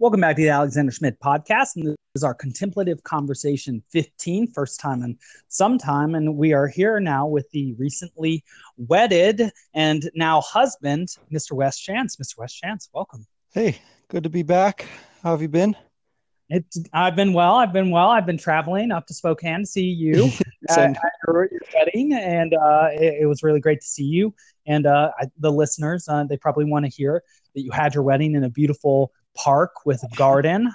Welcome back to the Alexander Schmidt podcast. And this is our contemplative conversation 15, first time in some time. And we are here now with the recently wedded and now husband, Mr. West Chance. Mr. West Chance, welcome. Hey, good to be back. How have you been? It's, I've been well. I've been well. I've been traveling up to Spokane to see you at, your, your, wedding, and uh, it, it, was really great to see you. And uh, I, the listeners, uh, they probably want to hear that you had your wedding in a beautiful park with a garden,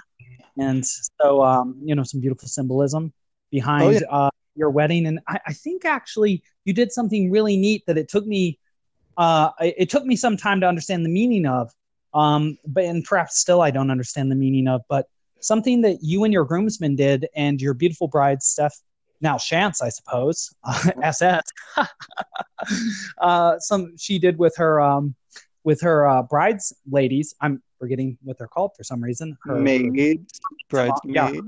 and so um, you know some beautiful symbolism behind oh, yeah. Uh, your wedding. And I, I, think actually you did something really neat that it took me uh, it took me some time to understand the meaning of. Um, but and perhaps still I don't understand the meaning of, but something that you and your groomsmen did and your beautiful bride, Steph, now Chance, I suppose, uh, SS, uh, some she did with her um, with her uh, brides ladies. I'm forgetting what they're called for some reason. Her maid, bridesmaid, yeah, her,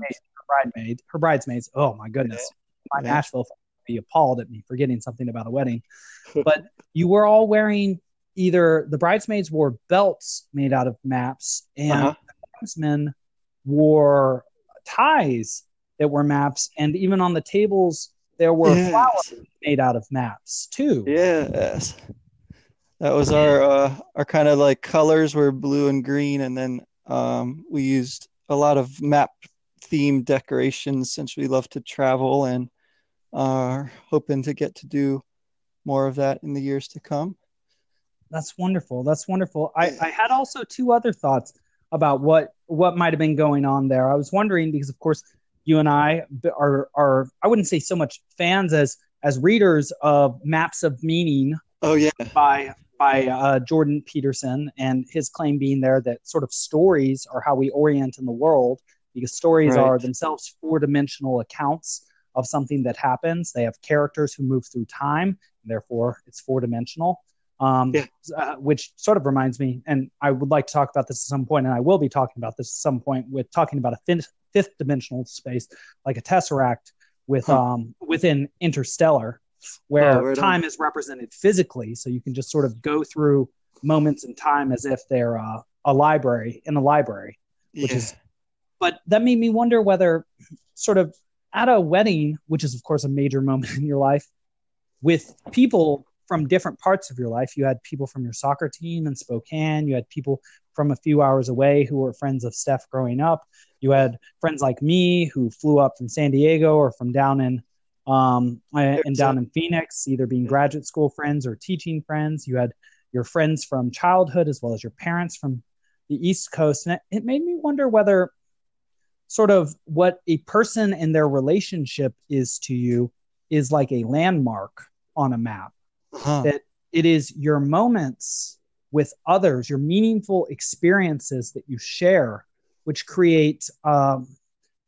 bridesmaid, her bridesmaids. Oh my goodness, my yeah. Nashville be appalled at me forgetting something about a wedding. but you were all wearing either the bridesmaids wore belts made out of maps and uh-huh. the groomsmen wore ties that were maps, and even on the tables there were yes. flowers made out of maps too. Yes, that was our uh, our kind of like colors were blue and green, and then um, we used a lot of map themed decorations since we love to travel and are hoping to get to do more of that in the years to come. That's wonderful. That's wonderful. I, I had also two other thoughts about what what might have been going on there. I was wondering because, of course, you and I are are I wouldn't say so much fans as as readers of Maps of Meaning. Oh yeah, by by uh, Jordan Peterson, and his claim being there that sort of stories are how we orient in the world because stories right. are themselves four dimensional accounts of something that happens. They have characters who move through time, and therefore it's four dimensional um, yeah. uh, which sort of reminds me, and I would like to talk about this at some point, and I will be talking about this at some point with talking about a fifth, fifth dimensional space, like a tesseract with huh. um, within Interstellar, where oh, time is represented physically, so you can just sort of go through moments in time as if they're uh, a library in a library, which yeah. is. But that made me wonder whether, sort of, at a wedding, which is of course a major moment in your life, with people from different parts of your life. You had people from your soccer team in Spokane. You had people from a few hours away who were friends of Steph growing up. You had friends like me who flew up from San Diego or from down in um, and down in Phoenix, either being graduate school friends or teaching friends. You had your friends from childhood as well as your parents from the East Coast. And it, it made me wonder whether sort of what a person and their relationship is to you is like a landmark on a map huh. that it is your moments with others, your meaningful experiences that you share, which create um,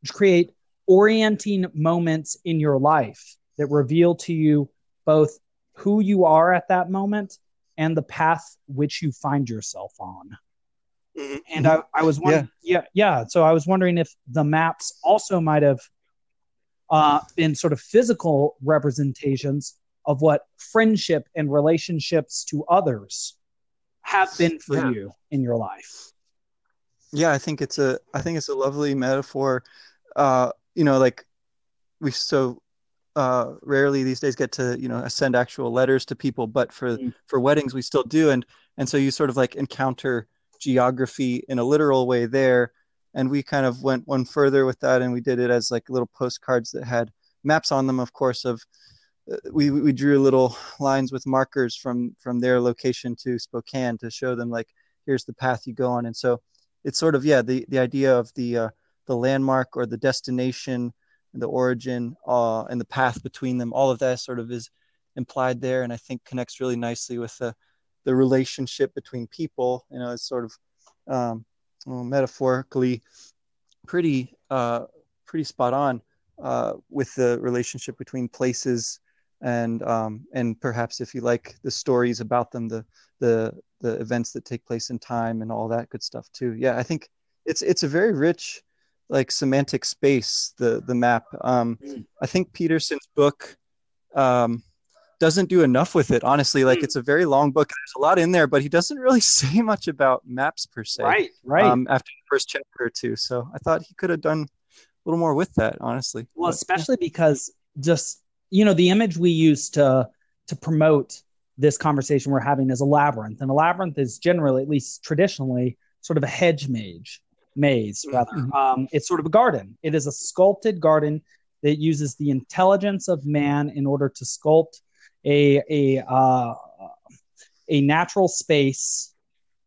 which create orienting moments in your life that reveal to you both who you are at that moment and the path which you find yourself on. Mm-hmm. And I, I was wondering, yeah. yeah, yeah. So I was wondering if the maps also might have uh, been sort of physical representations of what friendship and relationships to others have been for yeah. you in your life. Yeah, I think it's a I think it's a lovely metaphor. Uh, you know, like we so uh, rarely these days get to you know send actual letters to people, but for mm. for weddings we still do, and and so you sort of like encounter geography in a literal way there, and we kind of went one further with that, and we did it as like little postcards that had maps on them, of course, of we we drew little lines with markers from from their location to Spokane to show them like here's the path you go on. And so it's sort of yeah the the idea of the uh, the landmark or the destination and the origin uh, and the path between them all of that sort of is implied there and I think connects really nicely with the the relationship between people you know it's sort of um, well, metaphorically pretty uh, pretty spot on uh, with the relationship between places and um, and perhaps if you like the stories about them, the the the events that take place in time and all that good stuff too. Yeah, I think it's it's a very rich like semantic space the the map. Um, I think Peterson's book um, doesn't do enough with it honestly like it's a very long book there's a lot in there but he doesn't really say much about maps per se right right um, after the first chapter or two so i thought he could have done a little more with that honestly well but, especially yeah. because just you know the image we use to to promote this conversation we're having is a labyrinth and a labyrinth is generally at least traditionally sort of a hedge maze maze rather mm-hmm. um, it's sort of a garden it is a sculpted garden that uses the intelligence of man in order to sculpt a a uh, a natural space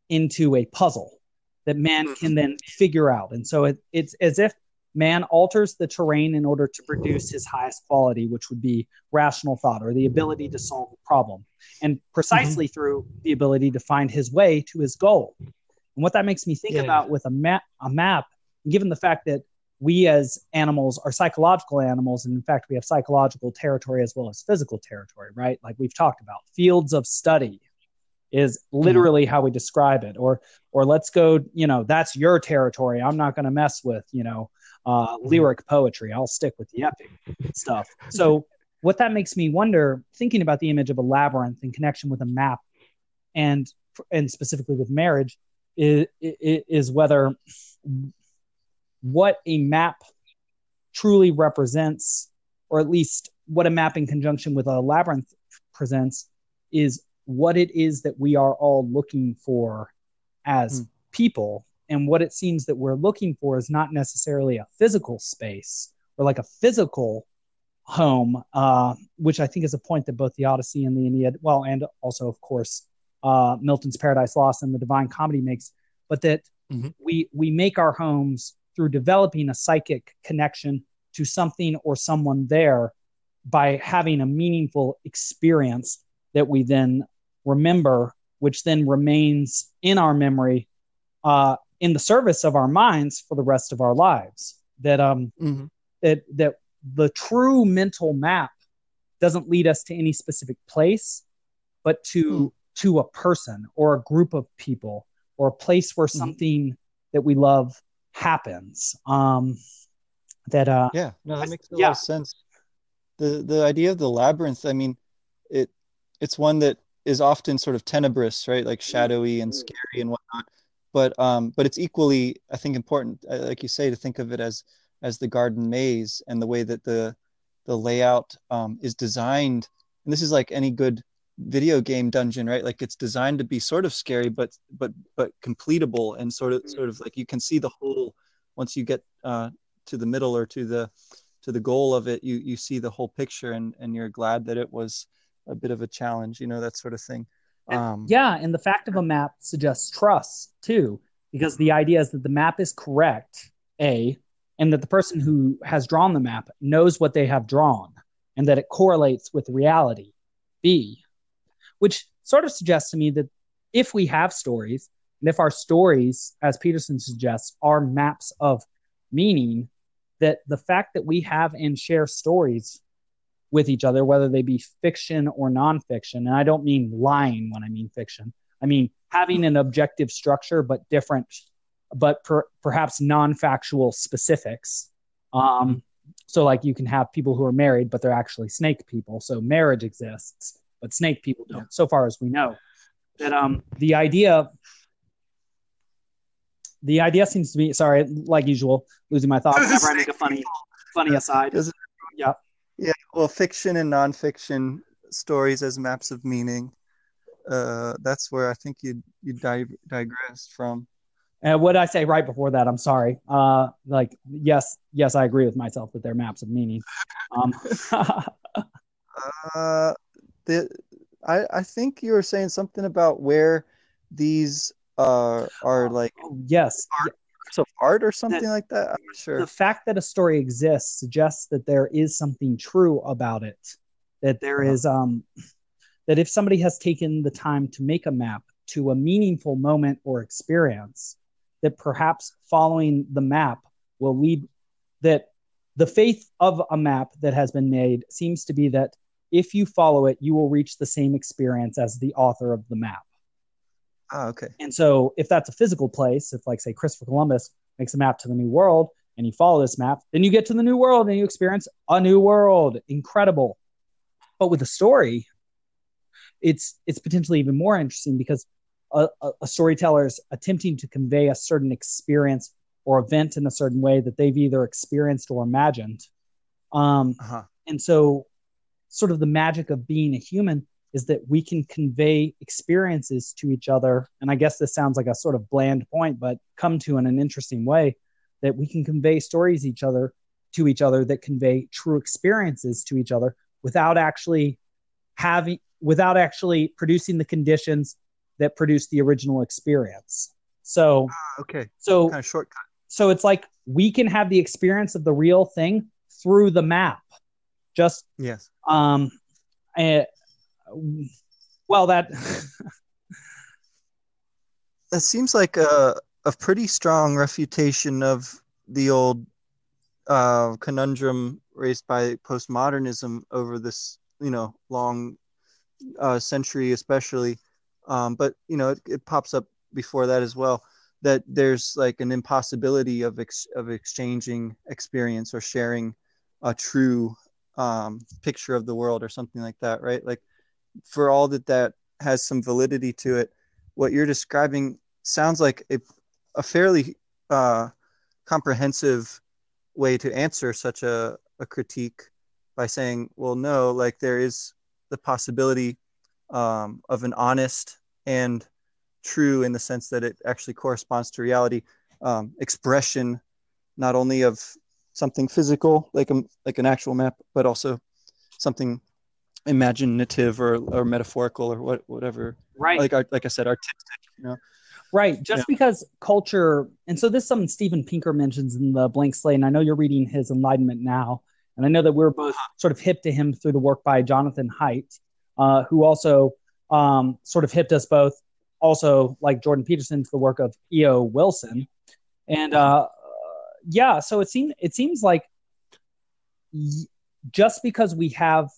into a puzzle that man mm-hmm. can then figure out. And so it, it's as if man alters the terrain in order to produce his highest quality, which would be rational thought or the ability to solve a problem, and precisely mm-hmm. through the ability to find his way to his goal. And what that makes me think yeah. about with a map, a map, given the fact that we as animals are psychological animals and in fact we have psychological territory as well as physical territory right like we've talked about fields of study is literally mm-hmm. how we describe it or or let's go you know that's your territory i'm not going to mess with you know uh, mm-hmm. lyric poetry i'll stick with the epic stuff so what that makes me wonder thinking about the image of a labyrinth in connection with a map and and specifically with marriage is, is whether what a map truly represents, or at least what a map in conjunction with a labyrinth presents, is what it is that we are all looking for as mm. people. And what it seems that we're looking for is not necessarily a physical space or like a physical home, uh, which I think is a point that both the Odyssey and the Aeneid, well, and also, of course, uh, Milton's Paradise Lost and the Divine Comedy makes, but that mm-hmm. we we make our homes through developing a psychic connection to something or someone there by having a meaningful experience that we then remember, which then remains in our memory uh, in the service of our minds for the rest of our lives. That um mm-hmm. that that the true mental map doesn't lead us to any specific place, but to mm. To a person or a group of people or a place where mm-hmm. something that we love happens. Um, that uh, yeah, no, that makes a yeah. lot of sense. The the idea of the labyrinth, I mean, it it's one that is often sort of tenebrous, right? Like shadowy and scary and whatnot. But um, but it's equally, I think, important, uh, like you say, to think of it as as the garden maze and the way that the the layout um, is designed. And this is like any good video game dungeon right? Like it's designed to be sort of scary but but but completable and sort of sort of like you can see the whole once you get uh to the middle or to the to the goal of it you you see the whole picture and and you're glad that it was a bit of a challenge you know that sort of thing. Um yeah and the fact of a map suggests trust too because the idea is that the map is correct a and that the person who has drawn the map knows what they have drawn and that it correlates with reality b which sort of suggests to me that if we have stories, and if our stories, as Peterson suggests, are maps of meaning, that the fact that we have and share stories with each other, whether they be fiction or nonfiction, and I don't mean lying when I mean fiction, I mean having an objective structure but different, but per, perhaps non-factual specifics. Um, so, like you can have people who are married, but they're actually snake people. So marriage exists but snake people don't, so far as we know. That um the idea the idea seems to be sorry, like usual, losing my thoughts whenever I make a funny funny aside. Yeah. Yeah. Well, fiction and nonfiction stories as maps of meaning. Uh, that's where I think you you di- digressed from. And what I say right before that? I'm sorry. Uh, like yes, yes, I agree with myself that they're maps of meaning. Um, uh, the I I think you were saying something about where these uh are like oh, yes of art or something that, like that. I'm not sure. The fact that a story exists suggests that there is something true about it. That there uh-huh. is um that if somebody has taken the time to make a map to a meaningful moment or experience, that perhaps following the map will lead that the faith of a map that has been made seems to be that if you follow it, you will reach the same experience as the author of the map. Ah, okay. And so, if that's a physical place, if like say Christopher Columbus makes a map to the New World, and you follow this map, then you get to the New World and you experience a new world. Incredible. But with a story, it's it's potentially even more interesting because a, a, storyteller is attempting to convey a certain experience or event in a certain way that they've either experienced or imagined. Um, uh-huh. And so, sort of the magic of being a human is that we can convey experiences to each other. And I guess this sounds like a sort of bland point, but come to in an interesting way that we can convey stories each other to each other that convey true experiences to each other without actually having without actually producing the conditions that produce the original experience. So ah, okay, so kind of shortcut. So it's like we can have the experience of the real thing through the map. Just yes. Um, uh, well, that that seems like a a pretty strong refutation of the old uh, conundrum raised by postmodernism over this, you know, long uh, century, especially. Um, but you know, it, it, pops up before that as well. That there's like an impossibility of ex- of exchanging experience or sharing a true um, picture of the world or something like that, right? Like, for all that that has some validity to it, what you're describing sounds like a, a fairly uh, comprehensive way to answer such a, a critique by saying, well, no, like there is the possibility um, of an honest and true in the sense that it actually corresponds to reality um, expression, not only of something physical like a like an actual map, but also something imaginative or, or metaphorical or what whatever. Right. Like like I said, artistic. You know. Right. Just yeah. because culture, and so this is something Steven Pinker mentions in the Blank Slate, and I know you're reading his Enlightenment now, and I know that we're both sort of hip to him through the work by Jonathan Haidt, uh, who also um, sort of hipped us both, also like Jordan Peterson, to the work of E.O. Wilson, and uh, yeah, so it seems it seems like just because we have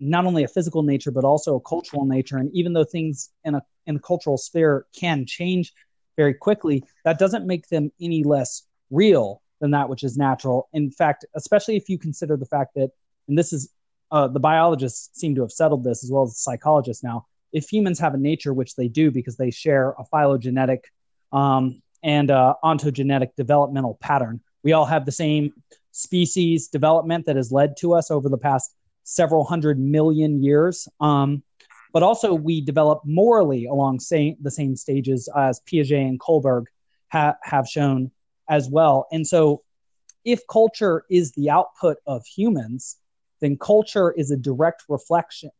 not only a physical nature but also a cultural nature and even though things in a in the cultural sphere can change very quickly that doesn't make them any less real than that which is natural. In fact especially if you consider the fact that and this is uh, the biologists seem to have settled this as well as psychologists now if humans have a nature which they do because they share a phylogenetic um, and uh, ontogenetic developmental pattern we all have the same species development that has led to us over the past several hundred million years. Um, but also, we develop morally along same, the same stages as Piaget and Kohlberg ha- have shown as well. And so, if culture is the output of humans, then culture is a direct reflection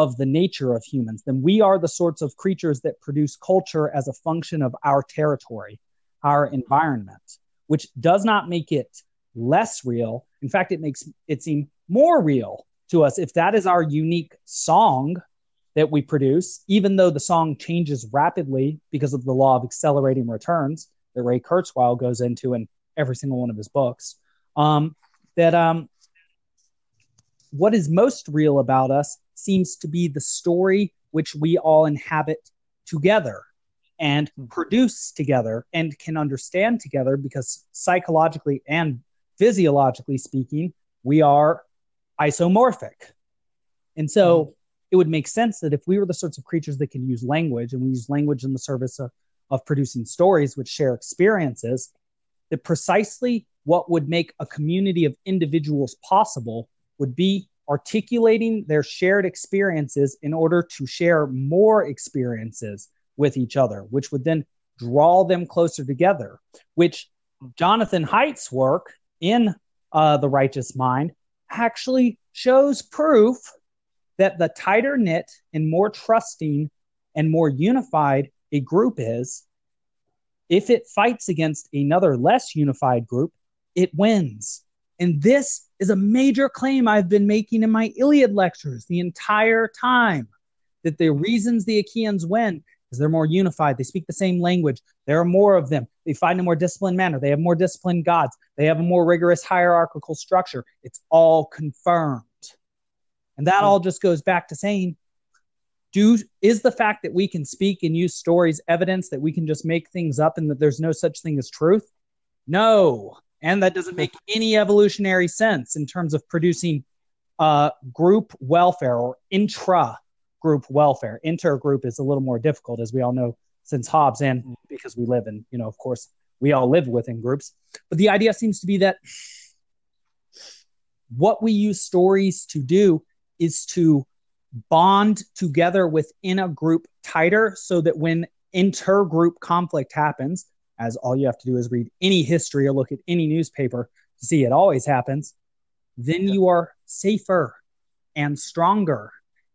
of the nature of humans. Then we are the sorts of creatures that produce culture as a function of our territory, our environment, which does not make it less real. In fact, it makes it seem more real to us if that is our unique song that we produce, even though the song changes rapidly because of the law of accelerating returns that Ray Kurzweil goes into in every single one of his books. Um, that um, what is most real about us seems to be the story which we all inhabit together and hmm. produce together and can understand together because psychologically and physiologically speaking, we are isomorphic. And so mm-hmm. it would make sense that if we were the sorts of creatures that can use language and we use language in the service of, of producing stories which share experiences, that precisely what would make a community of individuals possible would be articulating their shared experiences in order to share more experiences with each other, which would then draw them closer together, which Jonathan Haidt's work in uh, The Righteous Mind actually shows proof that the tighter knit and more trusting and more unified a group is, if it fights against another less unified group, it wins. And this is a major claim I've been making in my Iliad lectures the entire time that the reasons the Achaeans win is they're more unified. They speak the same language. There are more of them. They fight in a more disciplined manner. They have more disciplined gods. They have a more rigorous hierarchical structure. It's all confirmed. And that all just goes back to saying, do is the fact that we can speak and use stories evidence that we can just make things up and that there's no such thing as truth? No. And that doesn't make any evolutionary sense in terms of producing uh, group welfare or intra group welfare. Intergroup is a little more difficult, as we all know, since Hobbes, and because we live in, you know, of course, we all live within groups. But the idea seems to be that what we use stories to do is to bond together within a group tighter so that when intergroup conflict happens, as all you have to do is read any history or look at any newspaper to see it always happens, then you are safer and stronger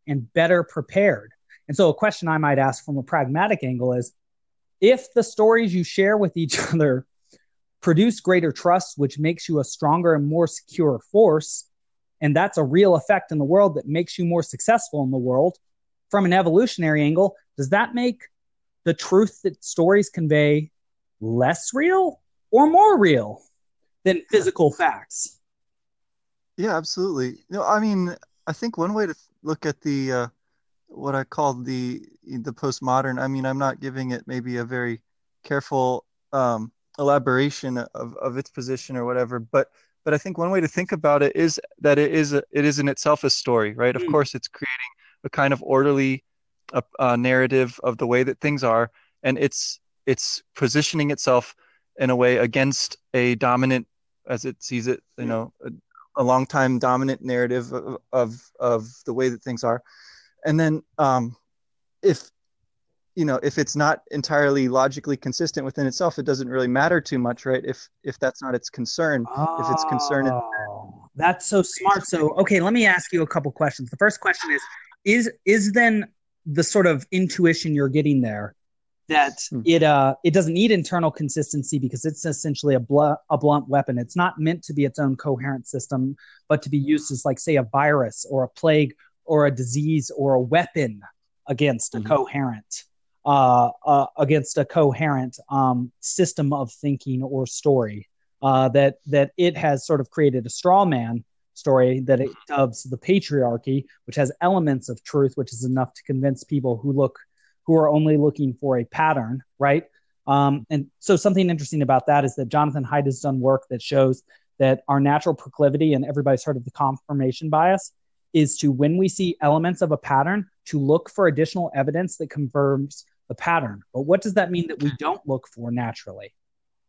and better prepared. And so, a question I might ask from a pragmatic angle is if the stories you share with each other produce greater trust, which makes you a stronger and more secure force, and that's a real effect in the world that makes you more successful in the world from an evolutionary angle, does that make the truth that stories convey less real or more real than physical facts? Yeah, absolutely. No, I mean, I think one way to look at the uh, what I call the the postmodern. I mean, I'm not giving it maybe a very careful um, elaboration of, of its position or whatever, but but I think one way to think about it is that it is a, it is in itself a story, right? Mm. Of course, it's creating a kind of orderly uh, uh, narrative of the way that things are, and it's it's positioning itself in a way against a dominant, as it sees it, you know, a, a long time dominant narrative of, of, of the way that things are, and then um, if you know if it's not entirely logically consistent within itself it doesn't really matter too much right? If if that's not its concern oh, if it's concerned oh, that's so smart. So okay let me ask you a couple questions. The first question is is is then the sort of intuition you're getting there that hmm. it uh it doesn't need internal consistency because it's essentially a blunt a blunt weapon it's not meant to be its own coherent system but to be used as like say a virus or a plague or a disease or a weapon against mm-hmm. a coherent uh, uh, against a coherent um, system of thinking or story. Uh, that that it has sort of created a straw man story that it dubs the patriarchy, which has elements of truth, which is enough to convince people who look who are only looking for a pattern, right? Um, and so something interesting about that is that Jonathan Haidt has done work that shows that our natural proclivity, and everybody's heard of the confirmation bias, is to when we see elements of a pattern to look for additional evidence that confirms the pattern. But what does that mean that we don't look for naturally?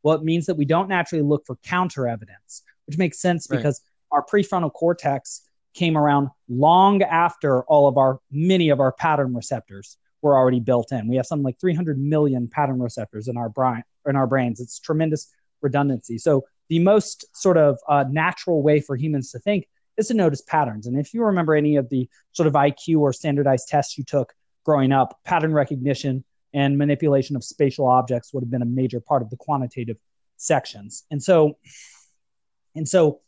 Well, it means that we don't naturally look for counter evidence, which makes sense right. because our prefrontal cortex came around long after all of our many of our pattern receptors were already built in. We have something like 300 million pattern receptors in our brain in our brains. It's tremendous redundancy. So the most sort of uh, natural way for humans to think is to notice patterns. And if you remember any of the sort of IQ or standardized tests you took growing up, pattern recognition and manipulation of spatial objects would have been a major part of the quantitative sections. And so, and so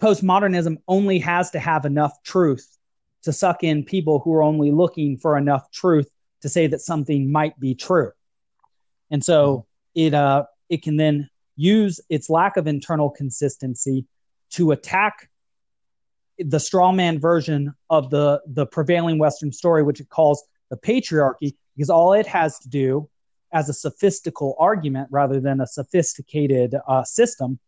postmodernism only has to have enough truth to suck in people who are only looking for enough truth to say that something might be true. And so it uh it can then use its lack of internal consistency to attack the straw man version of the the prevailing western story which it calls the patriarchy because all it has to do as a sophistical argument rather than a sophisticated uh, system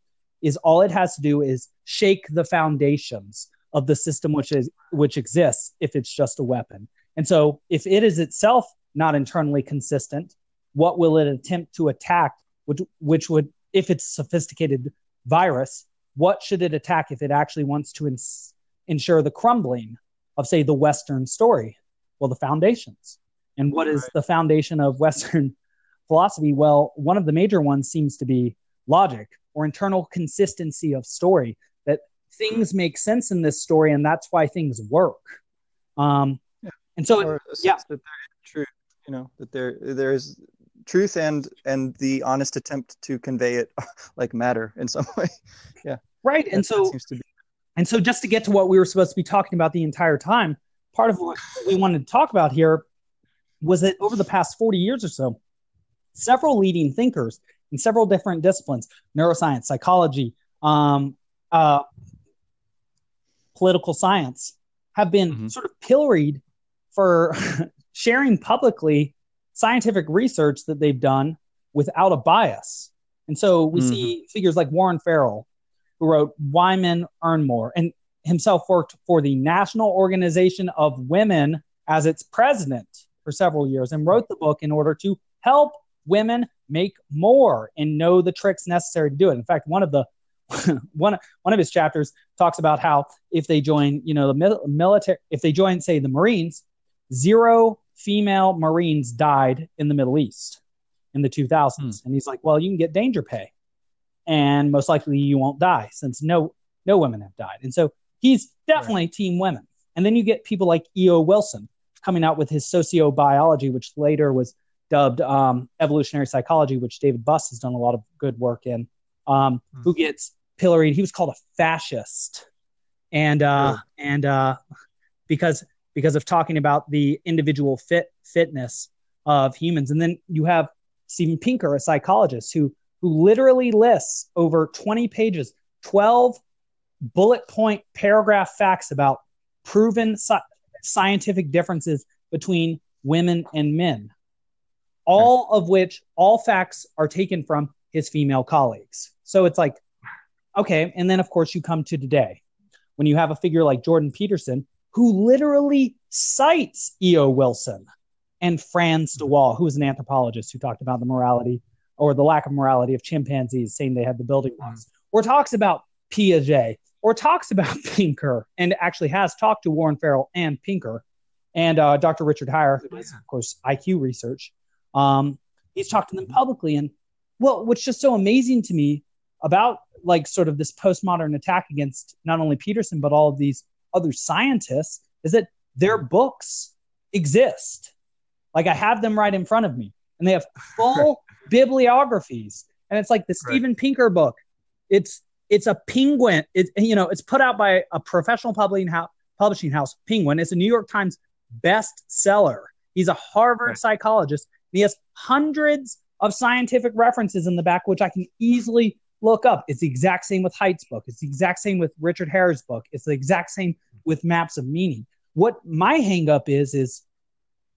is all it has to do is shake the foundations of the system which is which exists if it's just a weapon and so if it is itself not internally consistent what will it attempt to attack which which would if it's a sophisticated virus what should it attack if it actually wants to ins- ensure the crumbling of say the western story well, the foundations. And what is the foundation of Western philosophy? Well, one of the major ones seems to be logic or internal consistency of story, that things make sense in this story, and that's why things work. Um. And so, yeah. That truth, you know, that there there is truth and and the honest attempt to convey it like matter in some way. yeah. Right. And that, so, that seems to be. and so just to get to what we were supposed to be talking about the entire time, part of what we wanted to talk about here was that over the past 40 years or so, several leading thinkers in several different disciplines neuroscience, psychology, um, uh, political science have been mm-hmm. sort of pilloried for sharing publicly scientific research that they've done without a bias. And so we mm-hmm. see figures like Warren Farrell, who wrote Why Men Earn More. And himself worked for the National Organization of Women as its president for several years and wrote the book in order to help women make more and know the tricks necessary to do it. In fact, one of the one one of his chapters talks about how if they join, you know, the military, if they join, say, the Marines, zero female Marines died in the Middle East in the 2000s, hmm. and he's like, well, you can get danger pay, and most likely you won't die since no no women have died, and so he's definitely right. team women. And then you get people like E.O. Wilson coming out with his sociobiology, which later was dubbed um, evolutionary psychology, which David Buss has done a lot of good work in. Um, hmm. Who gets pilloried? He was called a fascist, and uh, and uh, because because of talking about the individual fit fitness of humans. And then you have Steven Pinker, a psychologist, who who literally lists over 20 pages, 12 bullet point paragraph facts about proven sci- scientific differences between women and men. All of which, all facts are taken from his female colleagues. So it's like, okay. And then, of course, you come to today when you have a figure like Jordan Peterson, who literally cites E.O. Wilson and Frans de Waal, who was an anthropologist who talked about the morality or the lack of morality of chimpanzees, saying they had the building blocks, mm-hmm. or talks about Piaget, or talks about Pinker, and actually has talked to Warren Farrell and Pinker, and uh, Dr. Richard Haier, who does, of course, IQ research. Um, he's talked to them publicly, and well, what's just so amazing to me about like sort of this postmodern attack against not only Peterson but all of these other scientists is that their books exist. Like I have them right in front of me, and they have full bibliographies. And it's like the right. Steven Pinker book. It's it's a penguin. It's you know it's put out by a professional publishing house. Publishing house, Penguin. It's a New York Times bestseller. He's a Harvard right. psychologist. he has hundreds of scientific references in the back, which I can easily look up. It's the exact same with Haidt's book. It's the exact same with Richard Haier's book. It's the exact same with Maps of Meaning. What my hangup is is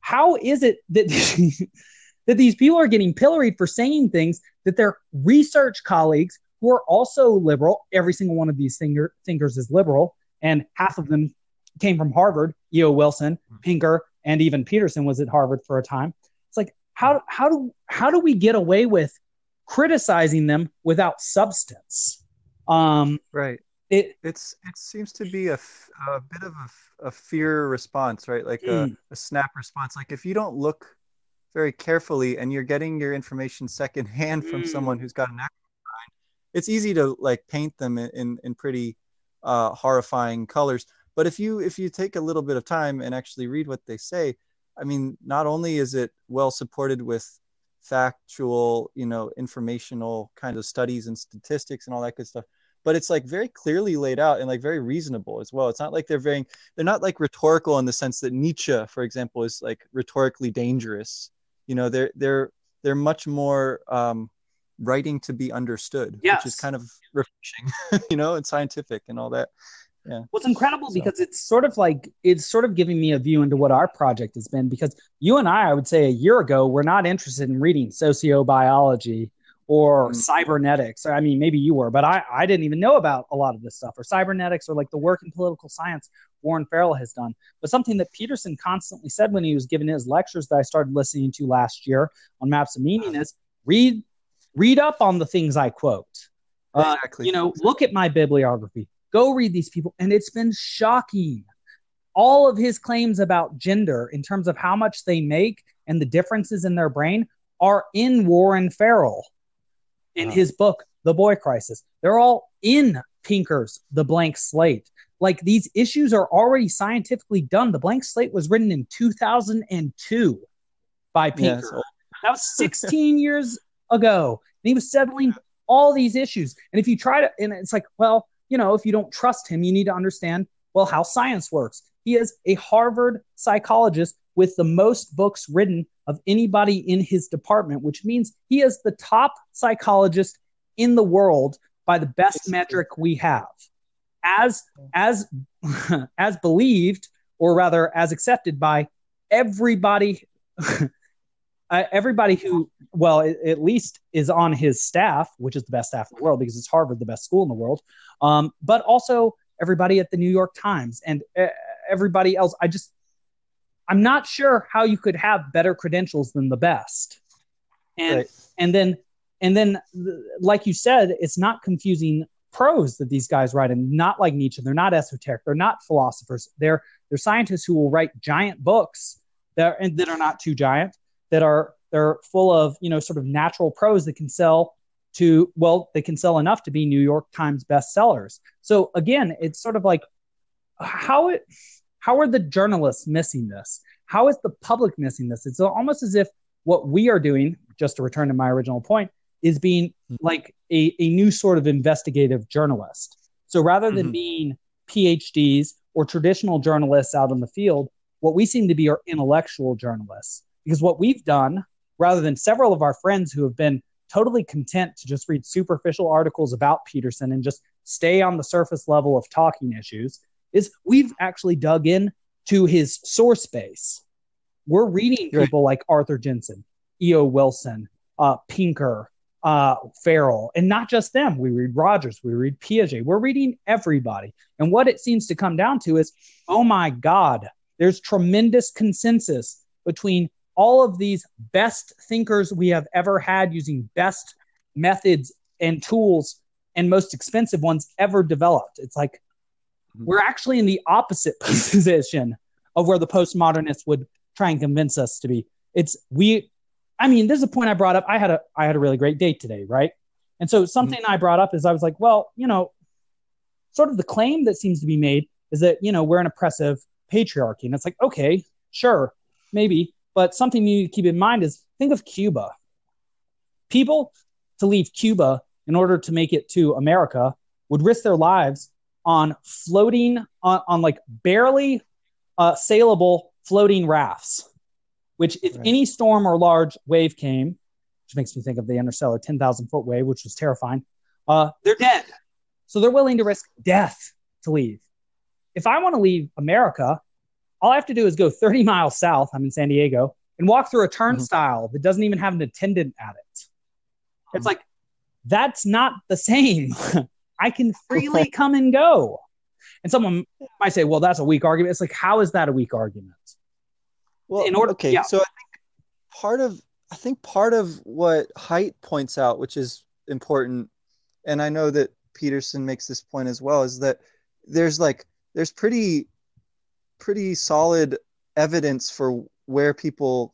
how is it that that these people are getting pilloried for saying things that their research colleagues who are also liberal, every single one of these thinker, thinkers is liberal, and half of them came from Harvard, E.O. Wilson, Pinker, and even Peterson was at Harvard for a time. It's like how how do how do we get away with criticizing them without substance. Um, right. It it's it seems to be a, a bit of a, a fear response, right? Like mm. a, a snap response. Like if you don't look very carefully and you're getting your information secondhand from mm. someone who's got an mind, it's easy to like paint them in in, in pretty uh, horrifying colors. But if you if you take a little bit of time and actually read what they say, I mean, not only is it well supported with factual, you know, informational kind of studies and statistics and all that good stuff. But it's like very clearly laid out and like very reasonable as well. It's not like they're very they're not like rhetorical in the sense that Nietzsche, for example, is like rhetorically dangerous. You know, they're they're they're much more um, writing to be understood, yes. which is kind of refreshing, you know, and scientific and all that yeah. It's incredible so. because it's sort of like it's sort of giving me a view into what our project has been. Because you and I, I would say a year ago, we're not interested in reading sociobiology or mm-hmm. cybernetics. I mean, maybe you were, but I, I didn't even know about a lot of this stuff or cybernetics or like the work in political science Warren Farrell has done. But something that Peterson constantly said when he was giving his lectures that I started listening to last year on Maps of Meaning is read read up on the things I quote. Uh, exactly. You know, look at my bibliography. Go read these people. And it's been shocking. All of his claims about gender, in terms of how much they make and the differences in their brain, are in Warren Farrell in wow. his book, The Boy Crisis. They're all in Pinker's The Blank Slate. Like these issues are already scientifically done. The Blank Slate was written in 2002 by Pinker. Yes. That was 16 years ago. And he was settling all these issues. And if you try to, and it's like, well, you know, if you don't trust him, you need to understand, well, how science works. He is a Harvard psychologist with the most books written of anybody in his department, which means he is the top psychologist in the world by the best metric we have. As as as believed, or rather as accepted by everybody uh, everybody who, well, at least is on his staff, which is the best staff in the world because it's Harvard, the best school in the world, um, but also everybody at the New York Times and uh, everybody else. I just, I'm not sure how you could have better credentials than the best. And right. and then and then like you said, it's not confusing prose that these guys write and not like Nietzsche. They're not esoteric. They're not philosophers. They're they're scientists who will write giant books that are, that are not too giant, that are they're full of, you know, sort of natural prose that can sell to well, they can sell enough to be New York Times bestsellers. So again, it's sort of like how it how are the journalists missing this? How is the public missing this? It's almost as if what we are doing, just to return to my original point, is being like a, a new sort of investigative journalist. So rather than mm-hmm. being PhDs or traditional journalists out in the field, what we seem to be are intellectual journalists. Because what we've done, rather than several of our friends who have been totally content to just read superficial articles about Peterson and just stay on the surface level of talking issues, is we've actually dug in to his source base. We're reading people right. like Arthur Jensen, E.O. Wilson, uh, Pinker, uh, Farrell, and not just them. We read Rogers, we read Piaget, we're reading everybody. And what it seems to come down to is, oh my God, there's tremendous consensus between all of these best thinkers we have ever had using best methods and tools and most expensive ones ever developed. It's like Mm-hmm. We're actually in the opposite position of where the postmodernists would try and convince us to be. It's we I mean, this is a point I brought up. I had a I had a really great date today, right? And so something mm-hmm. I brought up is I was like, well, you know, sort of the claim that seems to be made is that, you know, we're an oppressive patriarchy. And it's like, okay, sure, maybe. But something you need to keep in mind is think of Cuba. People to leave Cuba in order to make it to America would risk their lives on floating on, on like barely uh, sailable floating rafts, which if right. any storm or large wave came, which makes me think of the interstellar 10,000 foot wave, which was terrifying, uh, they're dead. So they're willing to risk death to leave. If I want to leave America, all I have to do is go 30 miles south. I'm in San Diego and walk through a mm-hmm. turnstile that doesn't even have an attendant at it. It's mm-hmm. like, that's not the same. I can freely come and go. And someone might say, well, that's a weak argument. It's like, how is that a weak argument? Well, in order, okay. Yeah. So I think part of, I think part of what Haidt points out, which is important, and I know that Peterson makes this point as well, is that there's like, there's pretty, pretty solid evidence for where people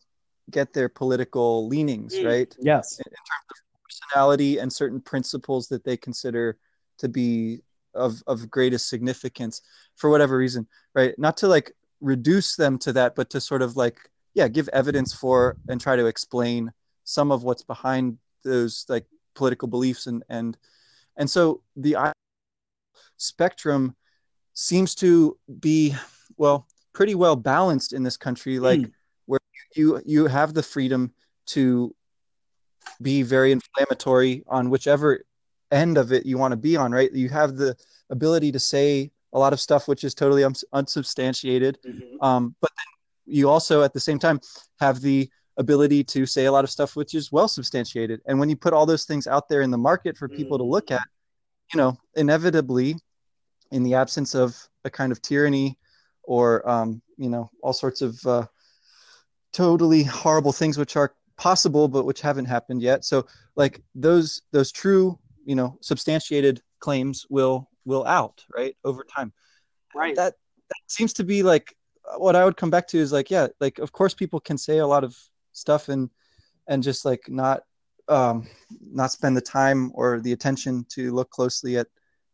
get their political leanings, mm, right? Yes. In, in terms of personality and certain principles that they consider to be of of greatest significance for whatever reason right not to like reduce them to that but to sort of like yeah give evidence for and try to explain some of what's behind those like political beliefs and and and so the spectrum seems to be well pretty well balanced in this country like mm. where you you have the freedom to be very inflammatory on whichever end of it you want to be on, right? You have the ability to say a lot of stuff which is totally unsubstantiated, mm-hmm. um, but then you also at the same time have the ability to say a lot of stuff which is well substantiated. And when you put all those things out there in the market for people mm-hmm. to look at, you know, inevitably, in the absence of a kind of tyranny or um, you know all sorts of uh, totally horrible things which are possible but which haven't happened yet. So like those those true you know substantiated claims will will out right over time. Right. That that seems to be like what i would come back to is like yeah like of course people can say a lot of stuff and and just like not um not spend the time or the attention to look closely at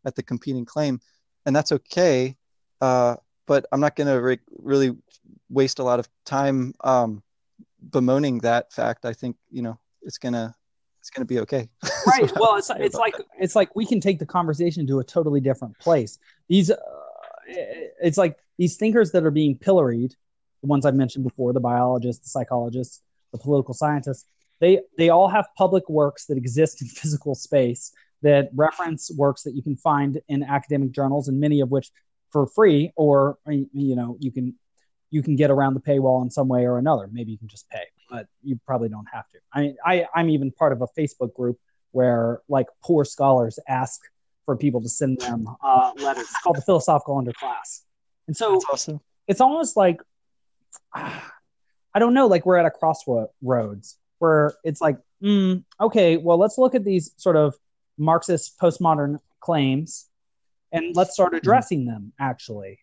at the competing claim. And that's okay. Uh but i'm not going to re- really waste a lot of time um bemoaning that fact i think you know it's going to it's to be okay. right. well, it's it's like that. it's like we can take the conversation to a totally different place. These, uh, it's like these thinkers that are being pilloried, the ones I've mentioned before, the biologists, the psychologists, the political scientists. They they all have public works that exist in physical space that reference works that you can find in academic journals, and many of which for free, or you know you can you can get around the paywall in some way or another. Maybe you can just pay but you probably don't have to. I mean, I, I'm even part of a Facebook group where like poor scholars ask for people to send them uh, letters. It's called the Philosophical Underclass. And so awesome. it's almost like I don't know, like we're at a crossroads where it's like, mm, okay, well, let's look at these sort of Marxist postmodern claims and let's start mm-hmm. addressing mm-hmm. them actually.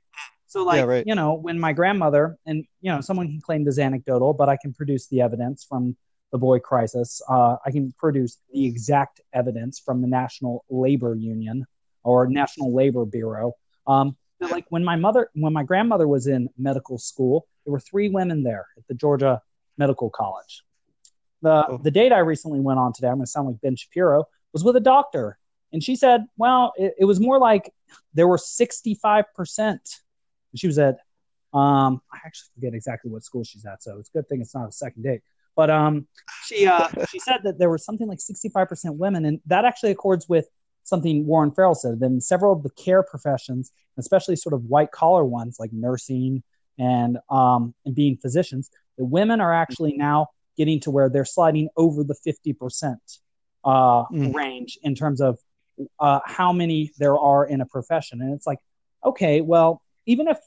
So, like, yeah, right. you know, when my grandmother, and, you know, someone can claim this anecdotal, but I can produce the evidence from the boy crisis. Uh, I can produce the exact evidence from the National Labor Union or National Labor Bureau. Um, like when my mother, when my grandmother was in medical school, there were three women there at the Georgia Medical College. The oh. the date I recently went on today, I'm going to sound like Ben Shapiro, was with a doctor, and she said, well, it, it was more like there were 65 percent. She was at, um, I actually forget exactly what school she's at, so it's a good thing it's not a second date. But um, she uh, she said that there was something like 65 percent women, and that actually accords with something Warren Farrell said. Then several of the care professions, especially sort of white collar ones like nursing and um, and being physicians, the women are actually now getting to where they're sliding over the 50% uh, mm. range in terms of uh, how many there are in a profession. And it's like, okay, well, even if,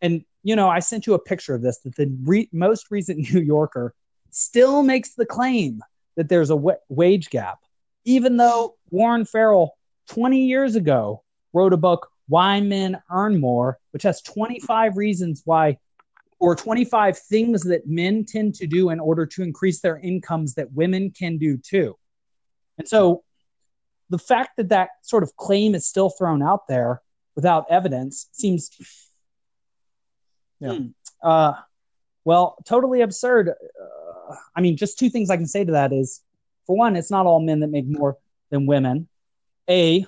and you know, I sent you a picture of this that the re- most recent New Yorker still makes the claim that there's a w- wage gap, even though Warren Farrell 20 years ago wrote a book, Why Men Earn More, which has 25 reasons why, or 25 things that men tend to do in order to increase their incomes that women can do too. And so the fact that that sort of claim is still thrown out there without evidence seems, yeah. Hmm, uh, well, totally absurd. Uh, I mean, just two things I can say to that is, for one, it's not all men that make more than women. A,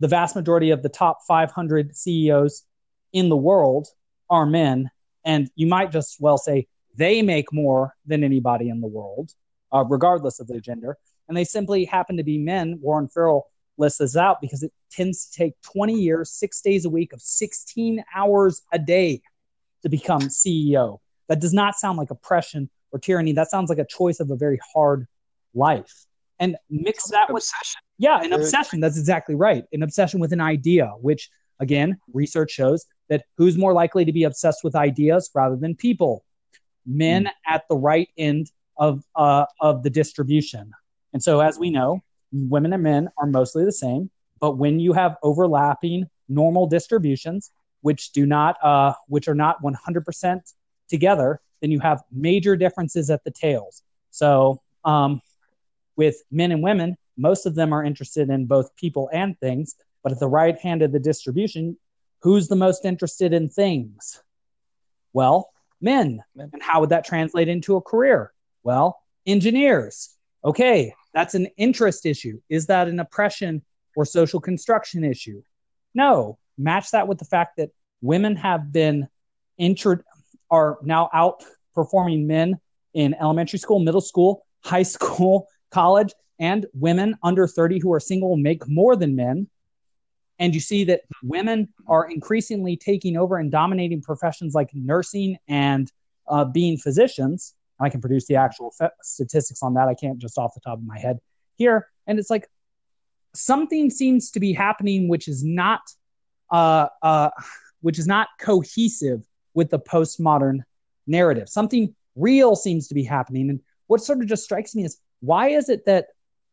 the vast majority of the top 500 CEOs in the world are men. And you might just well say they make more than anybody in the world, uh, regardless of their gender. And they simply happen to be men. Warren Farrell lists this out because it tends to take 20 years, six days a week of 16 hours a day to become CEO. That does not sound like oppression or tyranny. That sounds like a choice of a very hard life and mix that with obsession. Yeah, an obsession. That's exactly right. An obsession with an idea, which again, research shows that who's more likely to be obsessed with ideas rather than people? Men mm. at the right end of uh, of the distribution. And so, as we know, women and men are mostly the same. But when you have overlapping normal distributions, which do not, uh, which are not 100% together, then you have major differences at the tails. So, um, with men and women, most of them are interested in both people and things. But at the right hand of the distribution, who's the most interested in things? Well, men. men. And how would that translate into a career? Well, engineers. Okay, that's an interest issue. Is that an oppression or social construction issue? No. Match that with the fact that women have been entered, are now outperforming men in elementary school, middle school, high school, college, and women under 30 who are single make more than men. And you see that women are increasingly taking over and dominating professions like nursing and uh, being physicians. I can produce the actual statistics on that. I can't just off the top of my head here. And it's like something seems to be happening which is not uh, uh, which is not cohesive with the postmodern narrative. Something real seems to be happening. And what sort of just strikes me is why is it that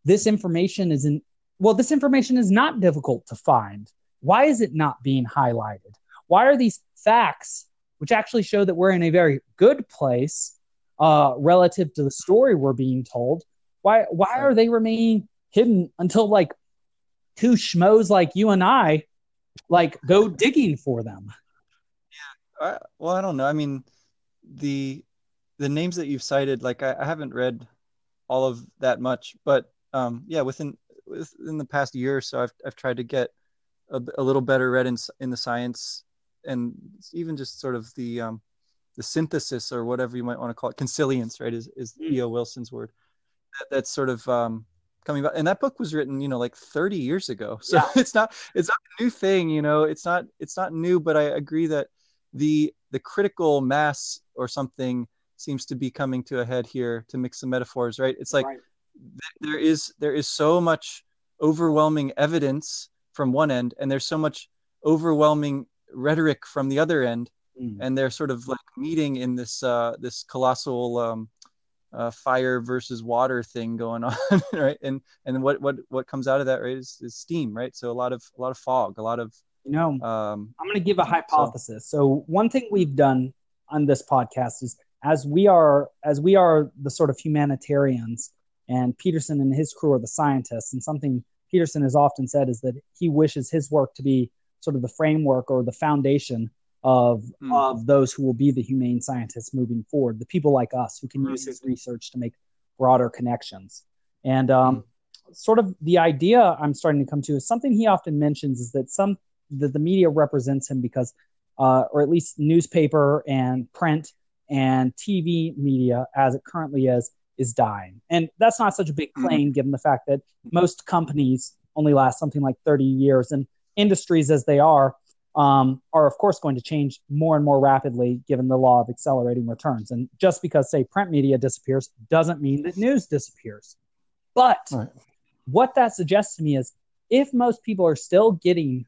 this information is in well this information is not difficult to find why is it not being highlighted why are these facts which actually show that we're in a very good place uh, relative to the story we're being told why why are they remaining hidden until like two schmoes like you and i like go digging for them yeah I, well i don't know i mean the the names that you've cited like I, I haven't read all of that much. But um, yeah, within within the past year or so, I've I've tried to get a, a little better read in in the science and even just sort of the um, the synthesis or whatever you might want to call it, consilience, right? Is is mm. E.O. Wilson's word. That, that's sort of um, coming back, and that book was written, you know, like 30 years ago. So yeah. it's not it's not a new thing, you know. It's not it's not new, but I agree that the the critical mass or something seems to be coming to a head here to mix some metaphors right it's like right. th- there is there is so much overwhelming evidence from one end and there's so much overwhelming rhetoric from the other end mm. and they're sort of like meeting in this uh, this colossal um, uh, fire versus water thing going on, right? And and what what what comes out of that, right, is, is steam, right? So a lot of a lot of fog, a lot of you know. Um, I'm going to give a hypothesis. So, so one thing we've done on this podcast is as we are as we are the sort of humanitarians, and Peterson and his crew are the scientists, and something Peterson has often said is that he wishes his work to be sort of the framework or the foundation of mm. of those who will be the humane scientists moving forward, the people like us who can use his research to make broader connections. And um, mm. sort of the idea I'm starting to come to is something he often mentions is that some that the media represents him because, uh, or at least newspaper and print and TV media as it currently is is dying. And that's not such a big hmm. claim given the fact that most companies only last something like 30 years and industries as they are um, are of course going to change more and more rapidly given the law of accelerating returns. And just because, say, print media disappears doesn't mean that news disappears. But right. what that suggests to me is if most people are still getting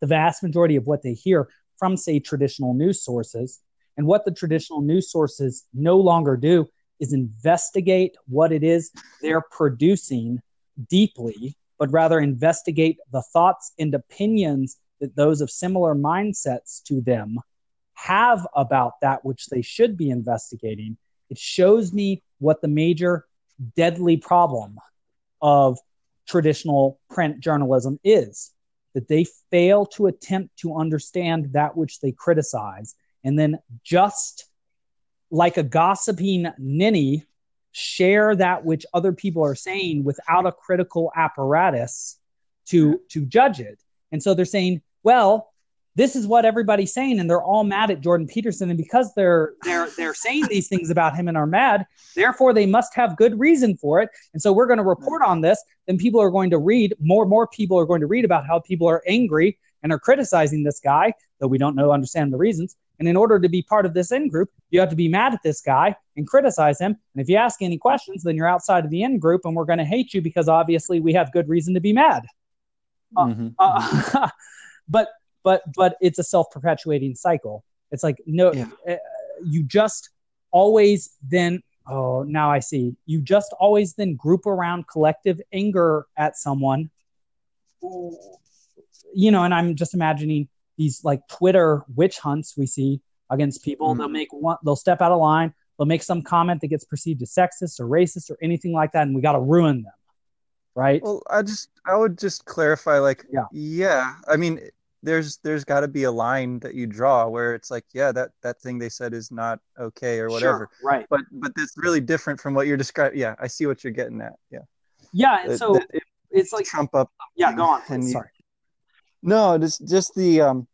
the vast majority of what they hear from, say, traditional news sources, and what the traditional news sources no longer do is investigate what it is they're producing deeply, but rather investigate the thoughts and opinions that those of similar mindsets to them have about that which they should be investigating, it shows me what the major deadly problem of traditional print journalism is that they fail to attempt to understand that which they criticize and then just like a gossiping ninny share that which other people are saying without a critical apparatus to to judge it. And so they're saying well, this is what everybody's saying, and they're all mad at Jordan Peterson. And because they're they're they're saying these things about him and are mad, therefore they must have good reason for it. And so we're going to report on this. Then people are going to read more. More people are going to read about how people are angry and are criticizing this guy, though we don't know understand the reasons. And in order to be part of this in group, you have to be mad at this guy and criticize him. And if you ask any questions, then you're outside of the in group, and we're going to hate you because obviously we have good reason to be mad. Mm-hmm. Uh, but but but it's a self-perpetuating cycle. It's like no yeah. uh, you just always then oh now i see. You just always then group around collective anger at someone. You know and i'm just imagining these like twitter witch hunts we see against people. Mm. they'll make one they'll step out of line. They'll make some comment that gets perceived as sexist or racist or anything like that and we got to ruin them right? Well i just i would just clarify like yeah. yeah i mean there's there's got to be a line that you draw where it's like yeah that that thing they said is not okay or whatever. sure, right. But but that's really different from what you're describing. Yeah i see what you're getting at. Yeah. Yeah and so it, it's like trump up yeah go on and sorry. No just just the um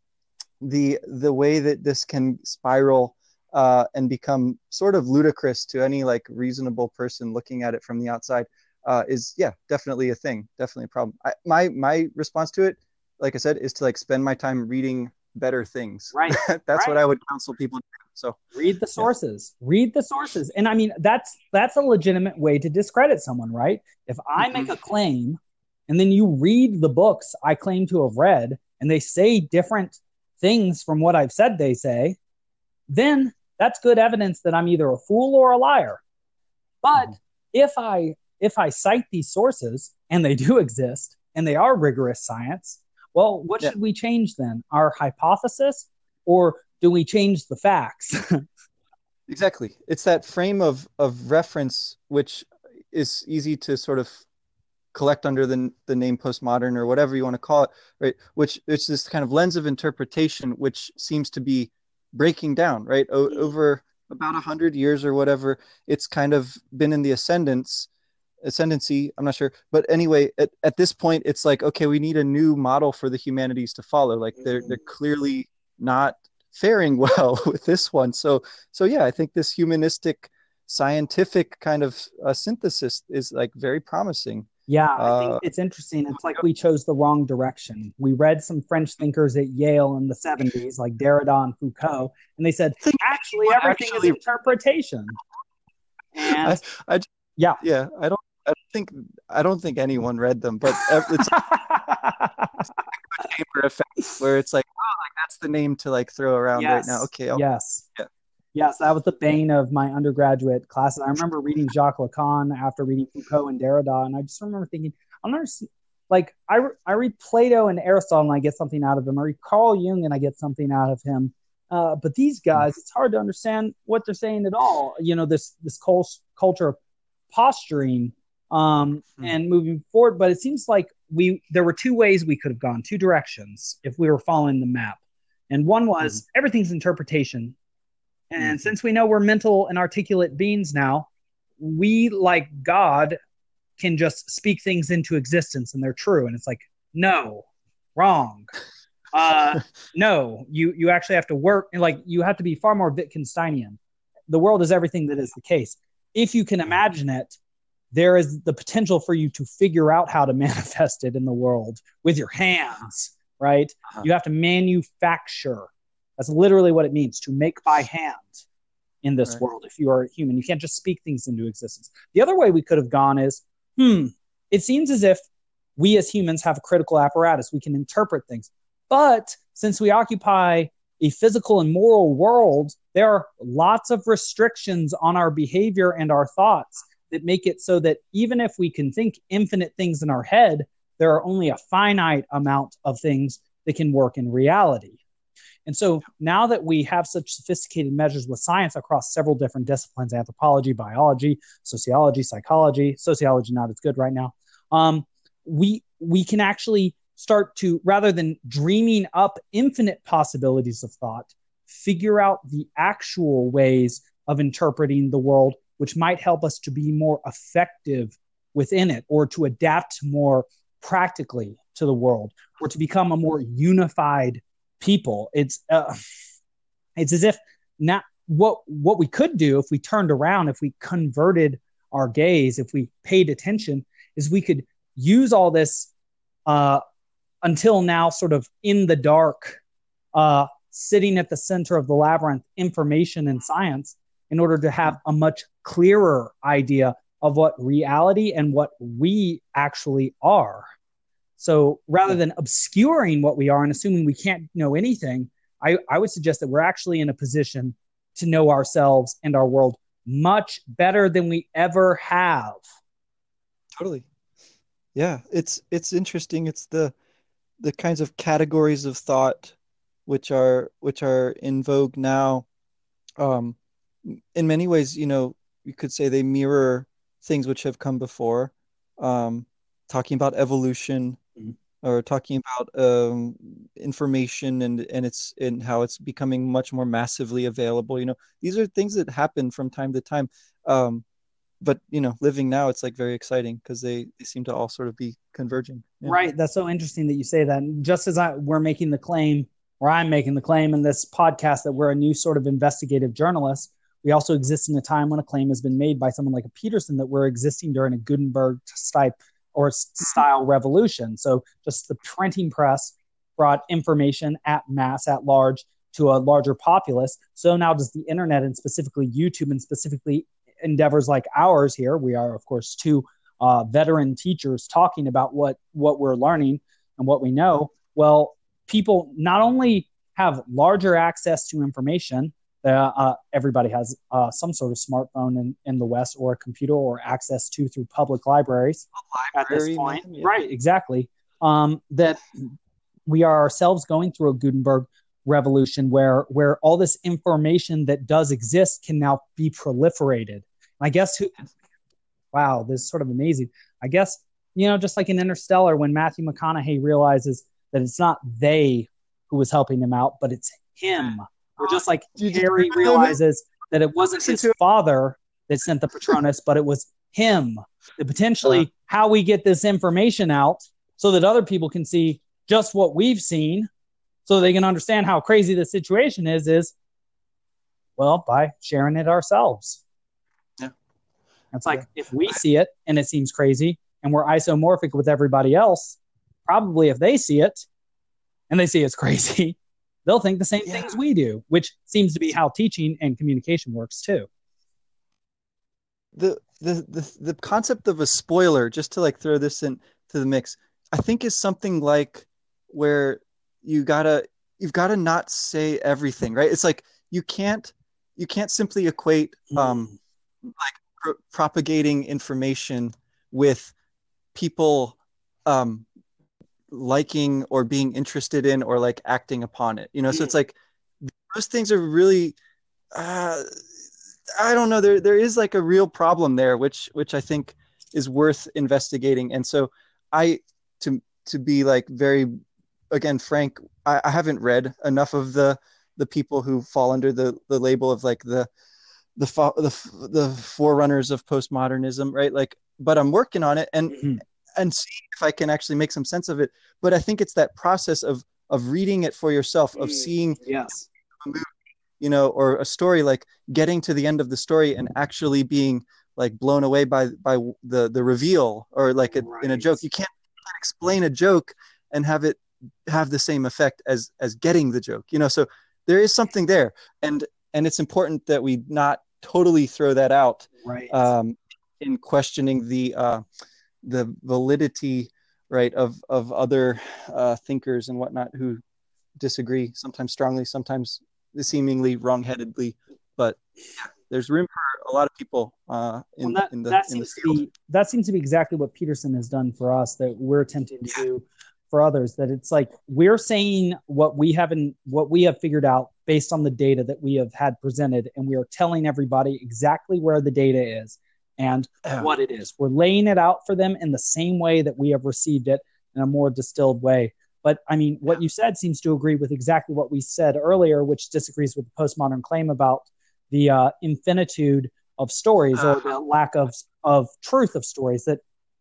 the the way that this can spiral uh and become sort of ludicrous to any like reasonable person looking at it from the outside uh is yeah definitely a thing definitely a problem I, my my response to it like I said, is to like spend my time reading better things. Right. that's right. what I would counsel people to do. So read the sources. Yeah. Read the sources. And I mean that's that's a legitimate way to discredit someone, right? If I mm-hmm. make a claim and then you read the books I claim to have read and they say different things from what I've said they say, then that's good evidence that I'm either a fool or a liar. But mm-hmm. if I if I cite these sources and they do exist and they are rigorous science, well, what yeah. should we change then? Our hypothesis, or do we change the facts? exactly. It's that frame of of reference which is easy to sort of collect under the the name postmodern or whatever you want to call it, right? Which it's this kind of lens of interpretation which seems to be breaking down, right? O- over about a hundred years or whatever, it's kind of been in the ascendance ascendancy i'm not sure. But anyway at, at this point it's like okay we need a new model for the humanities to follow. Like they're they're clearly not faring well with this one. So so yeah i think this humanistic scientific kind of uh, synthesis is like very promising. Yeah i think uh, it's interesting. It's like we chose the wrong direction. We read some french thinkers at yale in the 70s like derrida and foucault and they said actually everything actually, is interpretation and I, I, yeah. Yeah i don't I don't think I don't think anyone read them, but it's chamber effect where it's like, oh, like that's the name to like throw around yes. right now. Okay. I'll, yes. Yeah. Yes, that was the bane of my undergraduate classes. I remember reading Jacques Lacan after reading Foucault and Derrida, and I just remember thinking, I'm not like I, I read Plato and Aristotle and I get something out of them. I read Carl Jung and I get something out of him. Uh, but these guys, it's hard to understand what they're saying at all. You know, this this cult- culture of posturing um, mm. and moving forward. But it seems like we there were two ways we could have gone, two directions if we were following the map. And one was mm. everything's interpretation. And mm. since we know we're mental and articulate beings now, we like God can just speak things into existence and they're true. And it's like, no, wrong. Uh, no, you you actually have to work and like you have to be far more Wittgensteinian. The world is everything that is the case. If you can imagine it, there is the potential for you to figure out how to manifest it in the world with your hands, right? Uh-huh. You have to manufacture. That's literally what it means to make by hand in this right. world. If you are a human, you can't just speak things into existence. The other way we could have gone is, hmm, it seems as if we as humans have a critical apparatus. We can interpret things. But since we occupy a physical and moral world, there are lots of restrictions on our behavior and our thoughts that make it so that even if we can think infinite things in our head, there are only a finite amount of things that can work in reality. And so now that we have such sophisticated measures with science across several different disciplines anthropology, biology, sociology, psychology, sociology not as good right now. Um, we we can actually start to rather than dreaming up infinite possibilities of thought, figure out the actual ways of interpreting the world which might help us to be more effective within it or to adapt more practically to the world or to become a more unified people. It's uh, it's as if not what what we could do if we turned around if we converted our gaze if we paid attention is we could use all this uh, until now sort of in the dark uh, sitting at the center of the labyrinth information and science in order to have a much clearer idea of what reality and what we actually are. So rather than obscuring what we are and assuming we can't know anything, I, I would suggest that we're actually in a position to know ourselves and our world much better than we ever have. Totally. Yeah, it's it's interesting. It's the the kinds of categories of thought which are which are in vogue now. Um, in many ways, you know, you could say they mirror things which have come before, um, talking about evolution mm-hmm. or talking about um, information and and it's and how it's becoming much more massively available. You know, these are things that happen from time to time. Um, but you know, living now, it's like very exciting because they, they seem to all sort of be converging. Yeah. Right. That's so interesting that you say that. And just as I we're making the claim, or I'm making the claim in this podcast that we're a new sort of investigative journalist we also exist in a time when a claim has been made by someone like a Peterson that we're existing during a Gutenberg type or style revolution. So just the printing press brought information at mass, at large, to a larger populace. So now does the internet and specifically YouTube and specifically endeavors like ours here. We are, of course, two uh, veteran teachers talking about what what we're learning and what we know. Well, people not only have larger access to information, uh, uh, everybody has uh, some sort of smartphone in, in the West or a computer or access to through public libraries library, at this point. Yeah. Right, exactly. Um, that we are ourselves going through a Gutenberg revolution where where all this information that does exist can now be proliferated. I guess who wow, this is sort of amazing. I guess, you know, just like in Interstellar, when Matthew McConaughey realizes that it's not they who was helping him out, but it's him just like Harry realizes that it wasn't his father that sent the Patronus, but it was him. That potentially uh-huh. how we get this information out so that other people can see just what we've seen, so they can understand how crazy the situation is. Is well by sharing it ourselves. Yeah, it's like yeah. if we see it and it seems crazy, and we're isomorphic with everybody else, probably if they see it and they see it's crazy, they'll think the same yeah. things we do, which seems to be how teaching and communication works too. The, the the the concept of a spoiler, just to like throw this into the mix, I think is something like where you gotta you've got to not say everything, right? It's like you can't you can't simply equate um, like pro- propagating information with people um, liking or being interested in or like acting upon it. You know, so it's like those things are really. Uh, I don't know. There there is like a real problem there, which which I think is worth investigating. And so I to to be like very again frank, I, I haven't read enough of the the people who fall under the the label of like the the the the forerunners of postmodernism, right? Like, but I'm working on it and mm-hmm. And see if I can actually make some sense of it. But I think it's that process of of reading it for yourself, of mm. seeing yes, you know, or a story like getting to the end of the story and actually being like blown away by by the the reveal or like a, right. in a joke. You can't, you can't explain a joke and have it have the same effect as as getting the joke. You know, so there is something there, and and it's important that we not totally throw that out right. um, in questioning the uh, the validity right of of other uh, thinkers and whatnot who disagree sometimes strongly sometimes seemingly wrongheadedly. But there's room for a lot of people uh, in, well, that, in the, that seems to be that seems to be exactly what peterson has done for us that we're attempting to do for others that it's like we're saying what we haven't what we have figured out based on the data that we have had presented and we are telling everybody exactly where the data is and oh. what it is we're laying it out for them in the same way that we have received it in a more distilled way but i mean what you said seems to agree with exactly what we said earlier which disagrees with the postmodern claim about the uh, infinitude of stories uh-huh. or the lack of of truth of stories that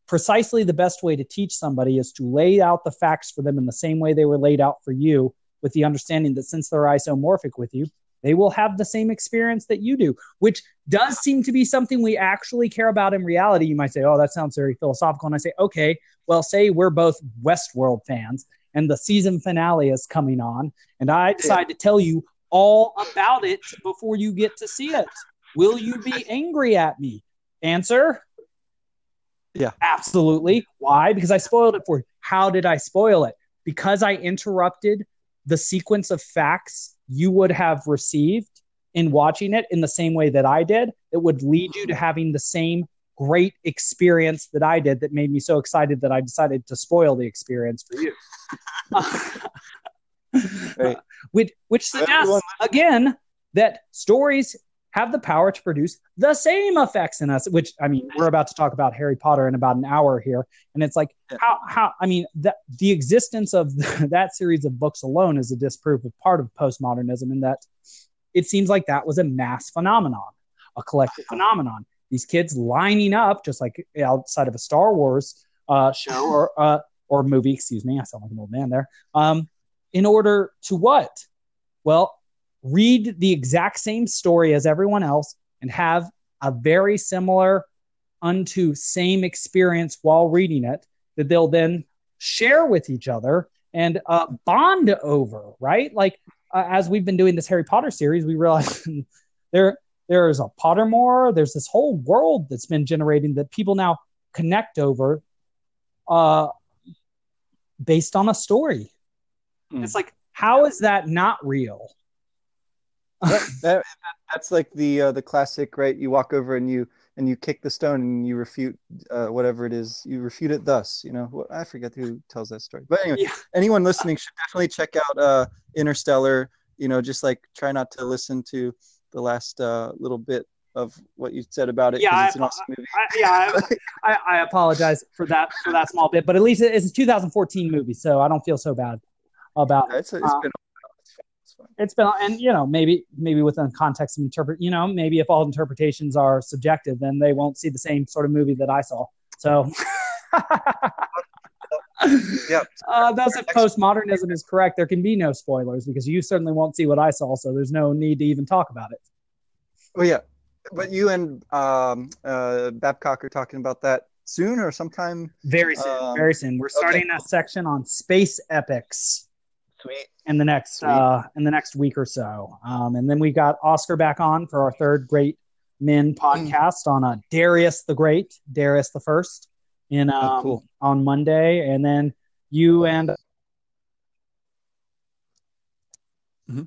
precisely the best way to teach somebody is to lay out the facts for them in the same way they were laid out for you, with the understanding that since they're isomorphic with you, they will have the same experience that you do, which does seem to be something we actually care about in reality. You might say, oh, that sounds very philosophical. And I say, okay, well, say we're both Westworld fans and the season finale is coming on, and I decide to tell you all about it before you get to see it. Will you be angry at me? Answer yeah. Absolutely. Why? Because I spoiled it for you. How did I spoil it? Because I interrupted the sequence of facts you would have received in watching it in the same way that I did. It would lead you to mm-hmm. having the same great experience that I did that made me so excited that I decided to spoil the experience for you. right. which, which suggests, again, that stories have the power to produce the same effects in us which i mean we're about to talk about harry potter in about an hour here. And it's like how how i mean that the existence of that series of books alone is a disproof of part of postmodernism in that it seems like that was a mass phenomenon a collective phenomenon. These kids lining up just like outside of a star wars uh, show or uh, or movie excuse me i sound like an old man there um, in order to what? Well read the exact same story as everyone else and have a very similar unto same experience while reading it that they'll then share with each other and uh, bond over right? Like uh, as we've been doing this harry potter series we realize there there's a pottermore. There's this whole world that's been generating that people now connect over uh based on a story. Mm. it's like how is that not real that, that, that's like the uh, the classic, right? You walk over and you and you kick the stone and you refute uh, whatever it is. You refute it thus. You know, I forget who tells that story. But anyway, yeah. anyone listening should definitely check out uh, Interstellar. You know, just like try not to listen to the last uh, little bit of what you said about it. Yeah, I, awesome I, yeah, I, I, apologize for that for that small bit, but at least it's a 2014 movie, so I don't feel so bad about it. It's, it's uh, been it's been and you know maybe maybe within context of interpret you know maybe if all interpretations are subjective then they won't see the same sort of movie that i saw. So yeah uh, thus if postmodernism is correct there can be no spoilers because you certainly won't see what i saw so there's no need to even talk about it. Well yeah but you and um, uh, babcock are talking about that soon or sometime? Very soon um, very soon. We're starting okay. a section on space epics Sweet. In the next uh, in the next week or so, um, and then we got Oscar back on for our third Great Men mm. podcast mm. on uh, Darius the Great, Darius the First, in oh, um, oh, cool. on Monday, and then you and Mm-hmm.